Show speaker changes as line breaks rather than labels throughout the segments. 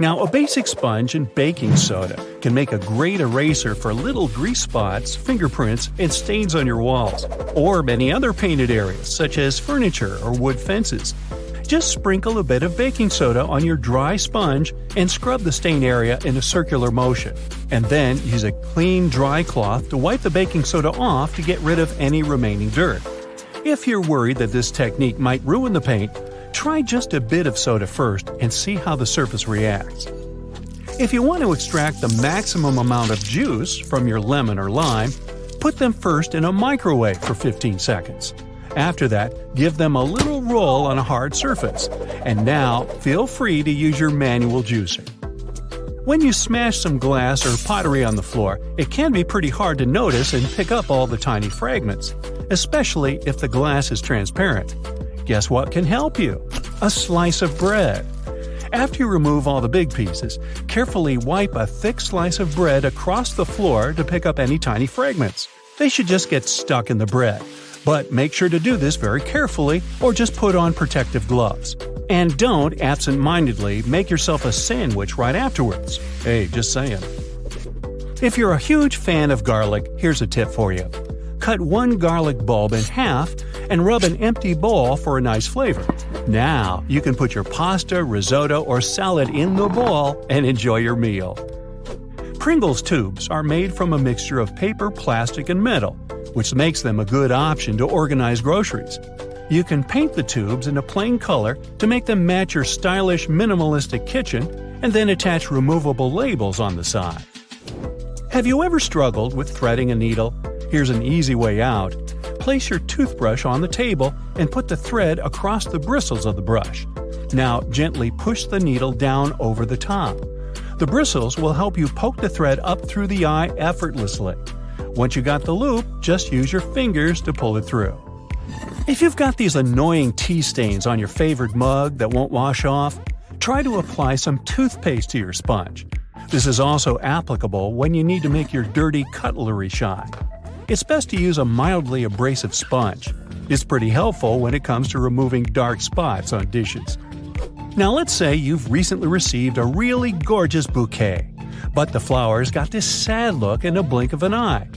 Now, a basic sponge and baking soda can make a great eraser for little grease spots, fingerprints, and stains on your walls, or many other painted areas such as furniture or wood fences. Just sprinkle a bit of baking soda on your dry sponge and scrub the stain area in a circular motion. And then use a clean, dry cloth to wipe the baking soda off to get rid of any remaining dirt. If you're worried that this technique might ruin the paint, Try just a bit of soda first and see how the surface reacts. If you want to extract the maximum amount of juice from your lemon or lime, put them first in a microwave for 15 seconds. After that, give them a little roll on a hard surface. And now, feel free to use your manual juicer. When you smash some glass or pottery on the floor, it can be pretty hard to notice and pick up all the tiny fragments, especially if the glass is transparent. Guess what can help you? A slice of bread. After you remove all the big pieces, carefully wipe a thick slice of bread across the floor to pick up any tiny fragments. They should just get stuck in the bread. But make sure to do this very carefully or just put on protective gloves. And don't absent mindedly make yourself a sandwich right afterwards. Hey, just saying. If you're a huge fan of garlic, here's a tip for you. Cut one garlic bulb in half and rub an empty bowl for a nice flavor. Now, you can put your pasta, risotto, or salad in the bowl and enjoy your meal. Pringles tubes are made from a mixture of paper, plastic, and metal, which makes them a good option to organize groceries. You can paint the tubes in a plain color to make them match your stylish minimalistic kitchen and then attach removable labels on the side. Have you ever struggled with threading a needle? Here's an easy way out place your toothbrush on the table and put the thread across the bristles of the brush. Now gently push the needle down over the top. The bristles will help you poke the thread up through the eye effortlessly. Once you got the loop, just use your fingers to pull it through. If you've got these annoying tea stains on your favorite mug that won't wash off, try to apply some toothpaste to your sponge. This is also applicable when you need to make your dirty cutlery shine it's best to use a mildly abrasive sponge. It's pretty helpful when it comes to removing dark spots on dishes. Now, let's say you've recently received a really gorgeous bouquet, but the flowers got this sad look in a blink of an eye.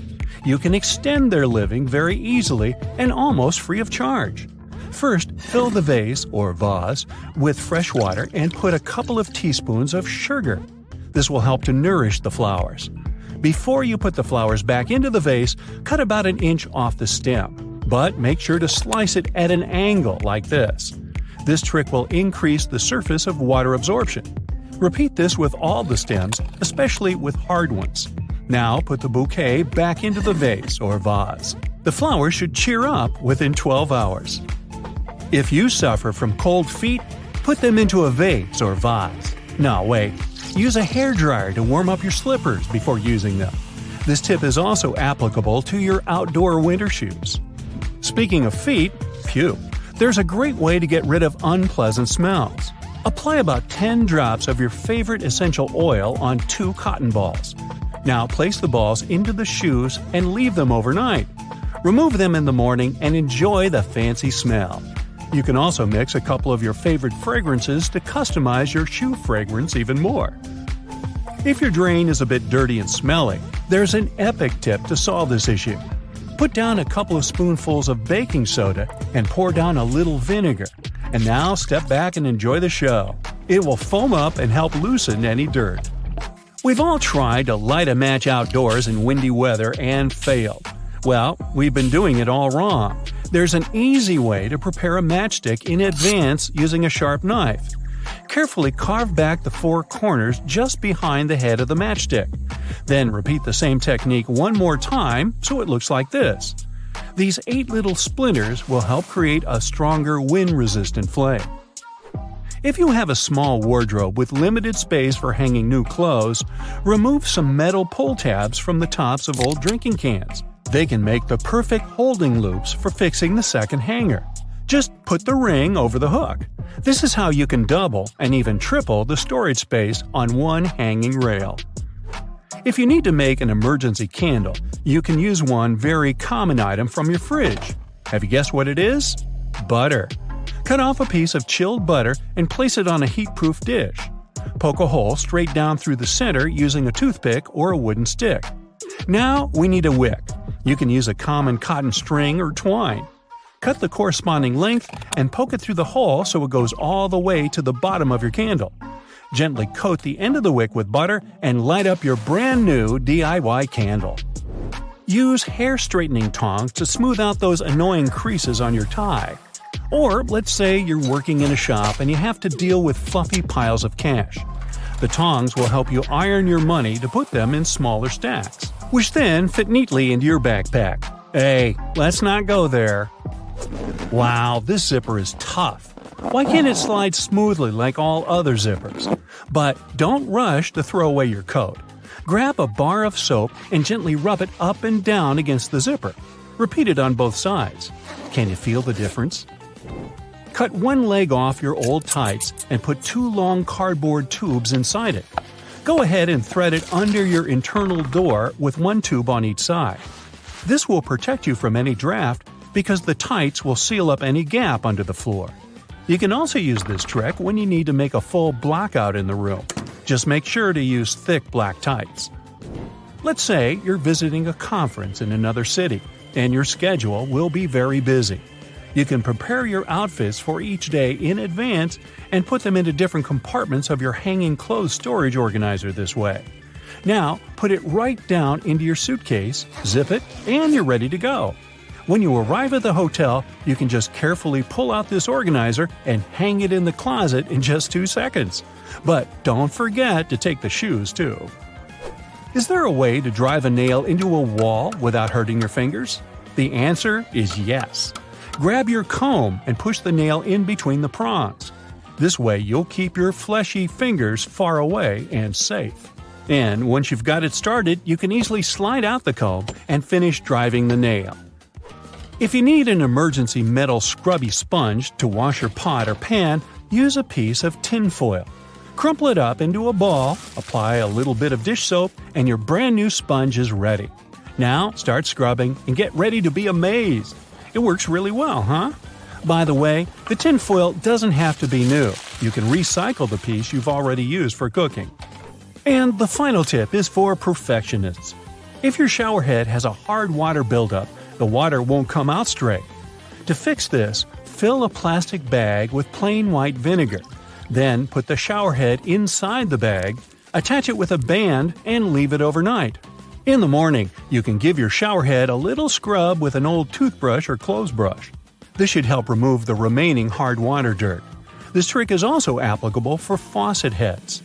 You can extend their living very easily and almost free of charge. First, fill the vase or vase with fresh water and put a couple of teaspoons of sugar. This will help to nourish the flowers. Before you put the flowers back into the vase, cut about an inch off the stem, but make sure to slice it at an angle like this. This trick will increase the surface of water absorption. Repeat this with all the stems, especially with hard ones. Now put the bouquet back into the vase or vase. The flowers should cheer up within 12 hours. If you suffer from cold feet, put them into a vase or vase. No, wait, Use a hair dryer to warm up your slippers before using them. This tip is also applicable to your outdoor winter shoes. Speaking of feet, phew, there's a great way to get rid of unpleasant smells. Apply about 10 drops of your favorite essential oil on two cotton balls. Now place the balls into the shoes and leave them overnight. Remove them in the morning and enjoy the fancy smell. You can also mix a couple of your favorite fragrances to customize your shoe fragrance even more. If your drain is a bit dirty and smelly, there's an epic tip to solve this issue. Put down a couple of spoonfuls of baking soda and pour down a little vinegar. And now step back and enjoy the show. It will foam up and help loosen any dirt. We've all tried to light a match outdoors in windy weather and failed. Well, we've been doing it all wrong. There's an easy way to prepare a matchstick in advance using a sharp knife. Carefully carve back the four corners just behind the head of the matchstick. Then repeat the same technique one more time so it looks like this. These eight little splinters will help create a stronger wind-resistant flame. If you have a small wardrobe with limited space for hanging new clothes, remove some metal pull tabs from the tops of old drinking cans. They can make the perfect holding loops for fixing the second hanger. Just put the ring over the hook. This is how you can double and even triple the storage space on one hanging rail. If you need to make an emergency candle, you can use one very common item from your fridge. Have you guessed what it is? Butter. Cut off a piece of chilled butter and place it on a heat-proof dish. Poke a hole straight down through the center using a toothpick or a wooden stick. Now we need a wick. You can use a common cotton string or twine. Cut the corresponding length and poke it through the hole so it goes all the way to the bottom of your candle. Gently coat the end of the wick with butter and light up your brand new DIY candle. Use hair straightening tongs to smooth out those annoying creases on your tie. Or let's say you're working in a shop and you have to deal with fluffy piles of cash. The tongs will help you iron your money to put them in smaller stacks, which then fit neatly into your backpack. Hey, let's not go there. Wow, this zipper is tough. Why can't it slide smoothly like all other zippers? But don't rush to throw away your coat. Grab a bar of soap and gently rub it up and down against the zipper. Repeat it on both sides. Can you feel the difference? Cut one leg off your old tights and put two long cardboard tubes inside it. Go ahead and thread it under your internal door with one tube on each side. This will protect you from any draft because the tights will seal up any gap under the floor. You can also use this trick when you need to make a full blackout in the room. Just make sure to use thick black tights. Let's say you're visiting a conference in another city, and your schedule will be very busy. You can prepare your outfits for each day in advance and put them into different compartments of your hanging clothes storage organizer this way. Now, put it right down into your suitcase, zip it, and you're ready to go. When you arrive at the hotel, you can just carefully pull out this organizer and hang it in the closet in just two seconds. But don't forget to take the shoes too. Is there a way to drive a nail into a wall without hurting your fingers? The answer is yes. Grab your comb and push the nail in between the prongs. This way, you'll keep your fleshy fingers far away and safe. And once you've got it started, you can easily slide out the comb and finish driving the nail. If you need an emergency metal scrubby sponge to wash your pot or pan, use a piece of tin foil. Crumple it up into a ball, apply a little bit of dish soap, and your brand new sponge is ready. Now start scrubbing and get ready to be amazed. It works really well, huh? By the way, the tin foil doesn't have to be new. You can recycle the piece you've already used for cooking. And the final tip is for perfectionists. If your shower head has a hard water buildup, the water won't come out straight. To fix this, fill a plastic bag with plain white vinegar. Then put the shower head inside the bag, attach it with a band, and leave it overnight. In the morning, you can give your shower head a little scrub with an old toothbrush or clothes brush. This should help remove the remaining hard water dirt. This trick is also applicable for faucet heads.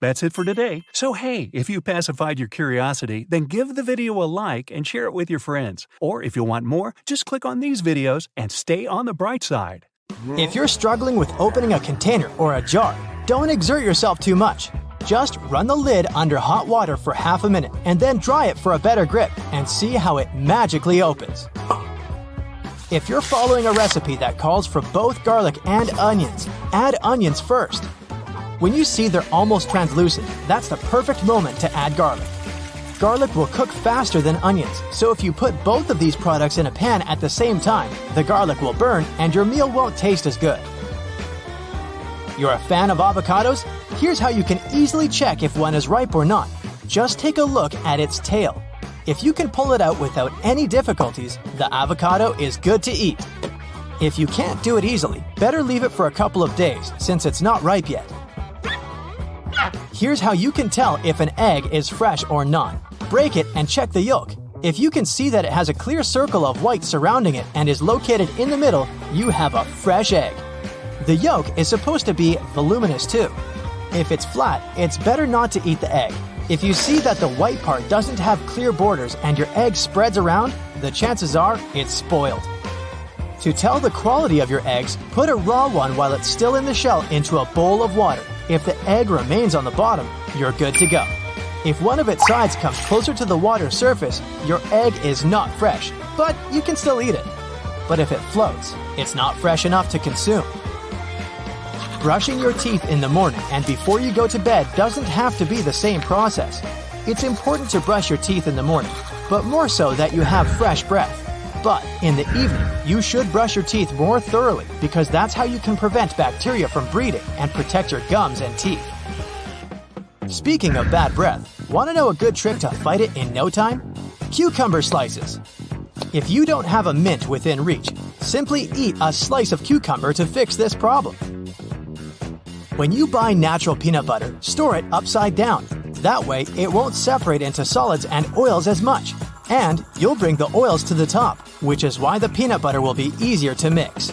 That's it for today. So hey, if you pacified your curiosity, then give the video a like and share it with your friends. Or if you want more, just click on these videos and stay on the bright side.
If you're struggling with opening a container or a jar, don't exert yourself too much. Just run the lid under hot water for half a minute and then dry it for a better grip and see how it magically opens. If you're following a recipe that calls for both garlic and onions, add onions first. When you see they're almost translucent, that's the perfect moment to add garlic. Garlic will cook faster than onions, so if you put both of these products in a pan at the same time, the garlic will burn and your meal won't taste as good. You're a fan of avocados? Here's how you can easily check if one is ripe or not. Just take a look at its tail. If you can pull it out without any difficulties, the avocado is good to eat. If you can't do it easily, better leave it for a couple of days since it's not ripe yet. Here's how you can tell if an egg is fresh or not. Break it and check the yolk. If you can see that it has a clear circle of white surrounding it and is located in the middle, you have a fresh egg. The yolk is supposed to be voluminous too. If it's flat, it's better not to eat the egg. If you see that the white part doesn't have clear borders and your egg spreads around, the chances are it's spoiled. To tell the quality of your eggs, put a raw one while it's still in the shell into a bowl of water. If the egg remains on the bottom, you're good to go. If one of its sides comes closer to the water surface, your egg is not fresh, but you can still eat it. But if it floats, it's not fresh enough to consume. Brushing your teeth in the morning and before you go to bed doesn't have to be the same process. It's important to brush your teeth in the morning, but more so that you have fresh breath. But in the evening, you should brush your teeth more thoroughly because that's how you can prevent bacteria from breeding and protect your gums and teeth. Speaking of bad breath, want to know a good trick to fight it in no time? Cucumber slices. If you don't have a mint within reach, simply eat a slice of cucumber to fix this problem. When you buy natural peanut butter, store it upside down. That way, it won't separate into solids and oils as much, and you'll bring the oils to the top, which is why the peanut butter will be easier to mix.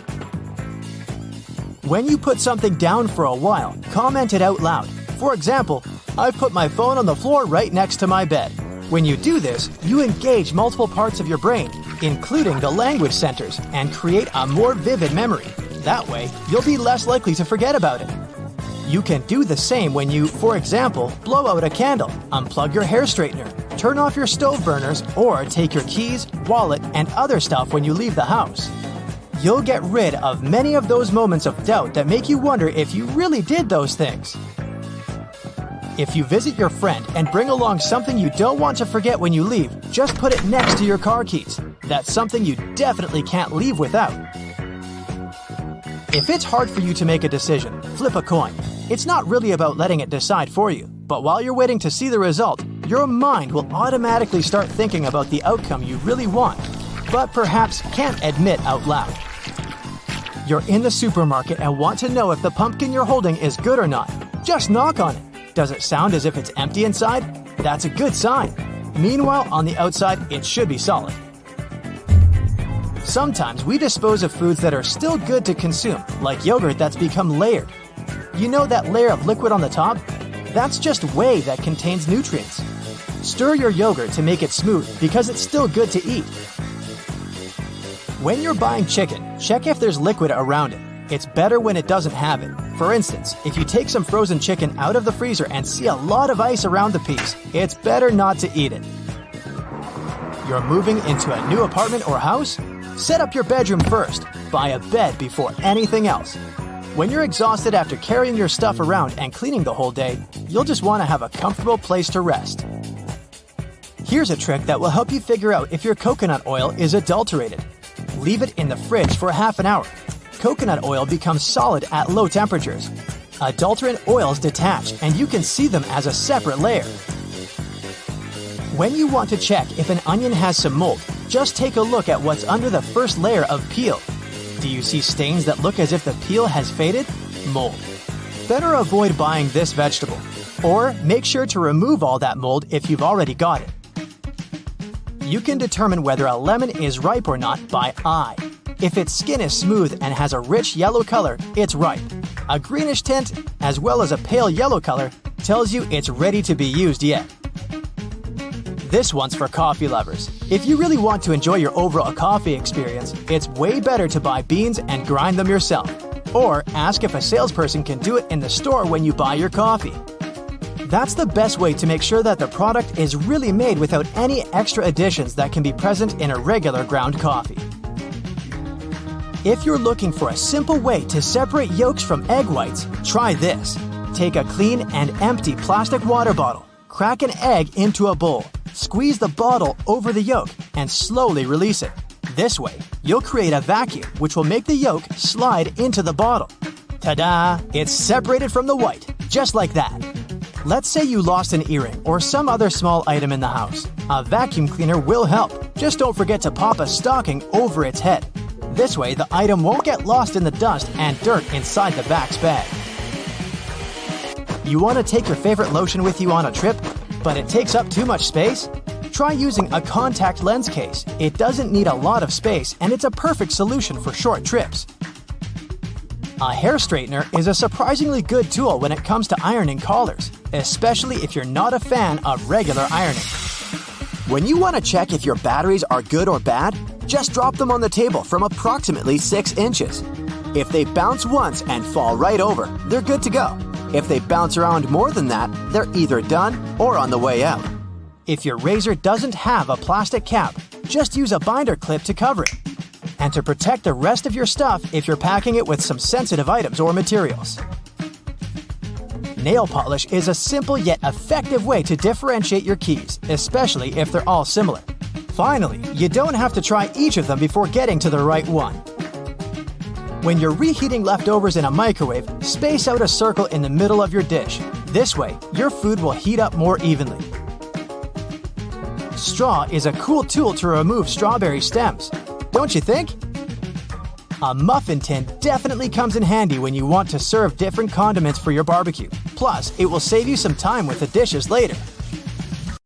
When you put something down for a while, comment it out loud. For example, I've put my phone on the floor right next to my bed. When you do this, you engage multiple parts of your brain, including the language centers, and create a more vivid memory. That way, you'll be less likely to forget about it. You can do the same when you, for example, blow out a candle, unplug your hair straightener, turn off your stove burners, or take your keys, wallet, and other stuff when you leave the house. You'll get rid of many of those moments of doubt that make you wonder if you really did those things. If you visit your friend and bring along something you don't want to forget when you leave, just put it next to your car keys. That's something you definitely can't leave without. If it's hard for you to make a decision, flip a coin. It's not really about letting it decide for you, but while you're waiting to see the result, your mind will automatically start thinking about the outcome you really want, but perhaps can't admit out loud. You're in the supermarket and want to know if the pumpkin you're holding is good or not. Just knock on it. Does it sound as if it's empty inside? That's a good sign. Meanwhile, on the outside, it should be solid. Sometimes we dispose of foods that are still good to consume, like yogurt that's become layered. You know that layer of liquid on the top? That's just whey that contains nutrients. Stir your yogurt to make it smooth because it's still good to eat. When you're buying chicken, check if there's liquid around it. It's better when it doesn't have it. For instance, if you take some frozen chicken out of the freezer and see a lot of ice around the piece, it's better not to eat it. You're moving into a new apartment or house? Set up your bedroom first. Buy a bed before anything else. When you're exhausted after carrying your stuff around and cleaning the whole day, you'll just want to have a comfortable place to rest. Here's a trick that will help you figure out if your coconut oil is adulterated. Leave it in the fridge for half an hour coconut oil becomes solid at low temperatures. Adulterant oils detach, and you can see them as a separate layer. When you want to check if an onion has some mold, just take a look at what's under the first layer of peel. Do you see stains that look as if the peel has faded? Mold. Better avoid buying this vegetable. Or make sure to remove all that mold if you've already got it. You can determine whether a lemon is ripe or not by eye. If its skin is smooth and has a rich yellow color, it's ripe. A greenish tint, as well as a pale yellow color, tells you it's ready to be used yet. This one's for coffee lovers. If you really want to enjoy your overall coffee experience, it's way better to buy beans and grind them yourself. Or ask if a salesperson can do it in the store when you buy your coffee. That's the best way to make sure that the product is really made without any extra additions that can be present in a regular ground coffee. If you're looking for a simple way to separate yolks from egg whites, try this. Take a clean and empty plastic water bottle, crack an egg into a bowl, squeeze the bottle over the yolk, and slowly release it. This way, you'll create a vacuum which will make the yolk slide into the bottle. Ta da! It's separated from the white, just like that. Let's say you lost an earring or some other small item in the house. A vacuum cleaner will help. Just don't forget to pop a stocking over its head. This way, the item won't get lost in the dust and dirt inside the Vax bag. You want to take your favorite lotion with you on a trip, but it takes up too much space? Try using a contact lens case. It doesn't need a lot of space and it's a perfect solution for short trips. A hair straightener is a surprisingly good tool when it comes to ironing collars, especially if you're not a fan of regular ironing. When you want to check if your batteries are good or bad, just drop them on the table from approximately 6 inches. If they bounce once and fall right over, they're good to go. If they bounce around more than that, they're either done or on the way out. If your razor doesn't have a plastic cap, just use a binder clip to cover it. And to protect the rest of your stuff if you're packing it with some sensitive items or materials. Nail polish is a simple yet effective way to differentiate your keys, especially if they're all similar. Finally, you don't have to try each of them before getting to the right one. When you're reheating leftovers in a microwave, space out a circle in the middle of your dish. This way, your food will heat up more evenly. Straw is a cool tool to remove strawberry stems. Don't you think? A muffin tin definitely comes in handy when you want to serve different condiments for your barbecue. Plus, it will save you some time with the dishes later.